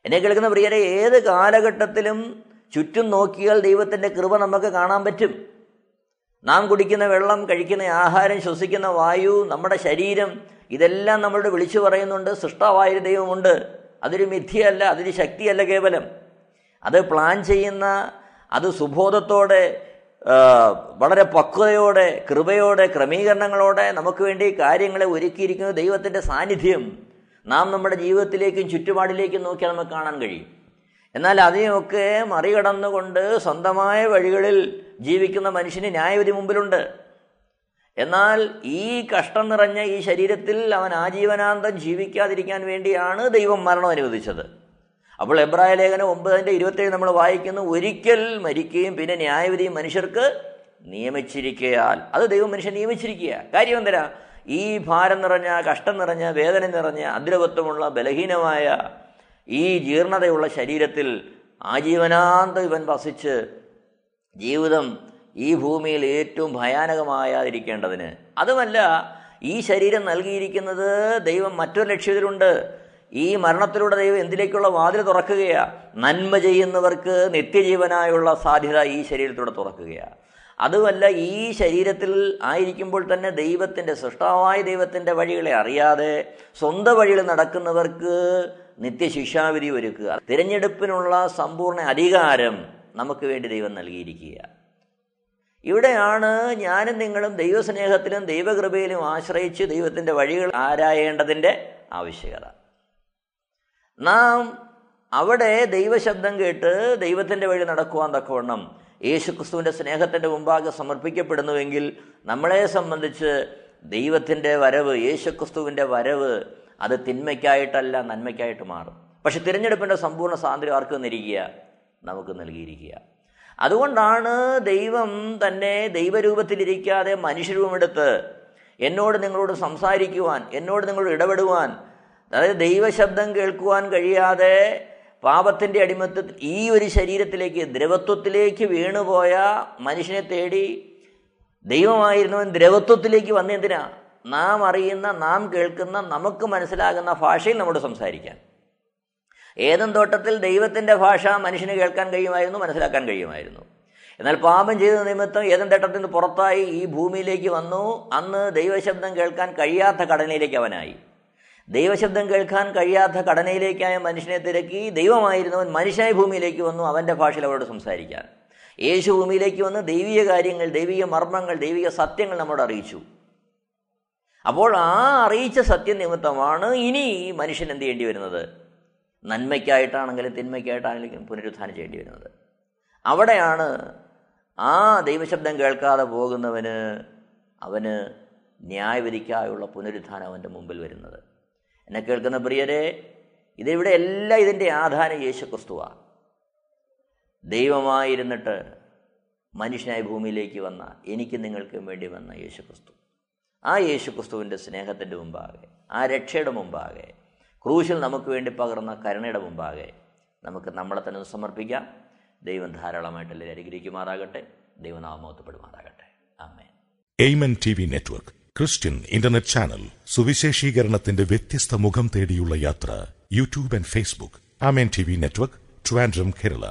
എന്നെ കേൾക്കുന്ന പ്രിയരെ ഏത് കാലഘട്ടത്തിലും ചുറ്റും നോക്കിയാൽ ദൈവത്തിന്റെ കൃപ നമുക്ക് കാണാൻ പറ്റും. നാം കുടിക്കുന്ന വെള്ളം കഴിക്കുന്ന ആഹാരം ശ്വസിക്കുന്ന വായു നമ്മുടെ ശരീരം ഇതെല്ലാം നമ്മളോട് വിളിച്ചു പറയുന്നുണ്ട്. സൃഷ്ടവായൊരു ദൈവമുണ്ട്. അതൊരു മിഥ്യയല്ല അതൊരു ശക്തിയല്ല കേവലം. അത് പ്ലാൻ ചെയ്യുന്ന അത് സുബോധത്തോടെ വളരെ പക്വതയോടെ കൃപയോടെ ക്രമീകരണങ്ങളോടെ നമുക്ക് വേണ്ടി കാര്യങ്ങളെ ഒരുക്കിയിരിക്കുന്ന ദൈവത്തിന്റെ സാന്നിധ്യം നാം നമ്മുടെ ജീവിതത്തിലേക്കും ചുറ്റുപാടിലേക്കും നോക്കിയാൽ നമുക്ക് കാണാൻ കഴിയും. എന്നാൽ അതിനെയൊക്കെ മറികടന്നുകൊണ്ട് സ്വന്തമായ വഴികളിൽ ജീവിക്കുന്ന മനുഷ്യന് ന്യായവിധി മുമ്പിലുണ്ട്. എന്നാൽ ഈ കഷ്ടം നിറഞ്ഞ ഈ ശരീരത്തിൽ അവൻ ആജീവനാന്തം ജീവിക്കാതിരിക്കാൻ വേണ്ടിയാണ് ദൈവം മരണം അനുവദിച്ചത്. അപ്പോൾ എബ്രായ ലേഖനം ഒമ്പതിന്റെ ഇരുപത്തേഴ് നമ്മൾ വായിക്കുന്നു ഒരിക്കൽ മരിക്കുകയും പിന്നെ ന്യായവിധിയും മനുഷ്യർക്ക് നിയമിച്ചിരിക്കയാൽ. അത് ദൈവം മനുഷ്യൻ നിയമിച്ചിരിക്കുക കാര്യം എന്തരാ ഈ ഭാരം നിറഞ്ഞ കഷ്ടം നിറഞ്ഞ വേദന നിറഞ്ഞ അദ്രവത്വമുള്ള ബലഹീനമായ ഈ ജീർണതയുള്ള ശരീരത്തിൽ ആജീവനാന്ത ഇവൻ വസിച്ച് ജീവിതം ഈ ഭൂമിയിൽ ഏറ്റവും ഭയാനകമായാതിരിക്കേണ്ടതിന്. അതുമല്ല ഈ ശരീരം നൽകിയിരിക്കുന്നത് ദൈവം മറ്റൊരു ലക്ഷ്യത്തിലുണ്ട്. ഈ മരണത്തിലൂടെ ദൈവം എന്തിലേക്കുള്ള വാതിൽ തുറക്കുകയാണ് നന്മ ചെയ്യുന്നവർക്ക് നിത്യജീവനായുള്ള സാധ്യത ഈ ശരീരത്തിലൂടെ തുറക്കുകയാണ് അതുമല്ല ഈ ശരീരത്തിൽ ആയിരിക്കുമ്പോൾ തന്നെ ദൈവത്തിന്റെ സൃഷ്ടാവായ ദൈവത്തിന്റെ വഴികളെ അറിയാതെ സ്വന്തം വഴിയിൽ നടക്കുന്നവർക്ക് നിത്യശിക്ഷാവിധി ഒരുക്കുക. തിരഞ്ഞെടുപ്പിനുള്ള സമ്പൂർണ അധികാരം നമുക്ക് വേണ്ടി ദൈവം നൽകിയിരിക്കുക. ഇവിടെയാണ് ഞാനും നിങ്ങളും ദൈവസ്നേഹത്തിലും ദൈവകൃപയിലും ആശ്രയിച്ച് ദൈവത്തിന്റെ വഴികൾ ആരായേണ്ടതിന്റെ ആവശ്യകത. നാം അവിടെ ദൈവശബ്ദം കേട്ട് ദൈവത്തിന്റെ വഴി നടക്കുവാൻ തക്കവണ്ണം യേശുക്രിസ്തുവിന്റെ സ്നേഹത്തിന്റെ മുമ്പാകെ സമർപ്പിക്കപ്പെടുന്നുവെങ്കിൽ നമ്മളെ സംബന്ധിച്ച് ദൈവത്തിന്റെ വരവ് യേശുക്രിസ്തുവിന്റെ വരവ് അത് തിന്മയ്ക്കായിട്ടല്ല നന്മയ്ക്കായിട്ട് മാറും. പക്ഷെ തിരഞ്ഞെടുപ്പിന്റെ സമ്പൂർണ സ്വാതന്ത്ര്യം ആർക്ക് തന്നിരിക്കുക നമുക്ക് നൽകിയിരിക്കുക. അതുകൊണ്ടാണ് ദൈവം തന്നെ ദൈവരൂപത്തിലിരിക്കാതെ മനുഷ്യരൂപമെടുത്ത് എന്നോട് നിങ്ങളോട് സംസാരിക്കുവാൻ എന്നോട് നിങ്ങളോട് ഇടപെടുവാൻ അതായത് ദൈവശബ്ദം കേൾക്കുവാൻ കഴിയാതെ പാപത്തിന്റെ അടിമത്വത്തിൽ ഈ ഒരു ശരീരത്തിലേക്ക് ദ്രവത്വത്തിലേക്ക് വീണുപോയ മനുഷ്യനെ തേടി ദൈവമായിരുന്നവൻ ദ്രവത്വത്തിലേക്ക് വന്നെന്തിനാ? നാം അറിയുന്ന നാം കേൾക്കുന്ന നമുക്ക് മനസ്സിലാകുന്ന ഭാഷയിൽ നമ്മോട് സംസാരിക്കാൻ. ഏതും തോട്ടത്തിൽ ദൈവത്തിന്റെ ഭാഷ മനുഷ്യന് കേൾക്കാൻ കഴിയുമായിരുന്നു മനസ്സിലാക്കാൻ കഴിയുമായിരുന്നു. എന്നാൽ പാപം ചെയ്ത നിമിത്തം ഏതും തോട്ടത്തിൽ നിന്ന് പുറത്തായി ഈ ഭൂമിയിലേക്ക് വന്നു. അന്ന് ദൈവശബ്ദം കേൾക്കാൻ കഴിയാത്ത ഘടനയിലേക്ക് അവനായി. ദൈവശബ്ദം കേൾക്കാൻ കഴിയാത്ത ഘടനയിലേക്കായ മനുഷ്യനെ തിരക്കി ദൈവമായിരുന്നവൻ മനുഷ്യനായ ഭൂമിയിലേക്ക് വന്നു അവന്റെ ഭാഷയിൽ അവരോട് സംസാരിക്കാൻ. യേശു ഭൂമിയിലേക്ക് വന്ന് ദൈവിക കാര്യങ്ങൾ ദൈവിക മർമ്മങ്ങൾ ദൈവിക സത്യങ്ങൾ നമ്മോട് അറിയിച്ചു. അപ്പോൾ ആ അറിയിച്ച സത്യനിമിത്തമാണ് ഇനി മനുഷ്യൻ എന്ത് ചെയ്യേണ്ടി വരുന്നത്? നന്മയ്ക്കായിട്ടാണെങ്കിലും തിന്മയ്ക്കായിട്ടാണെങ്കിലും പുനരുത്ഥാനം ചെയ്യേണ്ടി വരുന്നത്. അവിടെയാണ് ആ ദൈവശബ്ദം കേൾക്കാതെ പോകുന്നവന് അവന് ന്യായവിധിക്കായുള്ള പുനരുത്ഥാനം അവന്റെ മുമ്പിൽ വരുന്നത്. എന്നെ കേൾക്കുന്ന പ്രിയരെ ഇതിവിടെ എല്ലാം ഇതിന്റെ ആധാരം യേശു ക്രിസ്തുവാണ് ദൈവമായിരുന്നിട്ട് മനുഷ്യനായി ഭൂമിയിലേക്ക് വന്ന എനിക്ക് നിങ്ങൾക്കും വേണ്ടി വന്ന യേശു ക്രിസ്തു ആ യേശു ക്രിസ്തുവിന്റെ സ്നേഹത്തിന്റെ മുമ്പാകെ ആ രക്ഷയുടെ മുമ്പാകെ ക്രൂശിൽ നമുക്ക് വേണ്ടി പകർന്ന കരുണയുടെ മുമ്പാകെ നമുക്ക് നമ്മളെ തന്നെ സമർപ്പിക്കാം. ദൈവം ധാരാളമായിട്ട് എല്ലാവരും അനുഗ്രഹിക്കുമാറാകട്ടെ. ദൈവനാമോത്തപ്പെടുമാറാകട്ടെ ആമേൻ. Amen T V network Christian internet channel സുവിശേഷീകരണത്തിന്റെ വ്യത്യസ്ത മുഖം തേടിയുള്ള യാത്ര YouTube and Facebook. Amen T V network Trivandrum Kerala.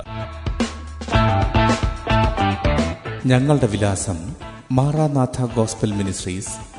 ഞങ്ങളുടെ വിലാസം Maranatha gospel ministries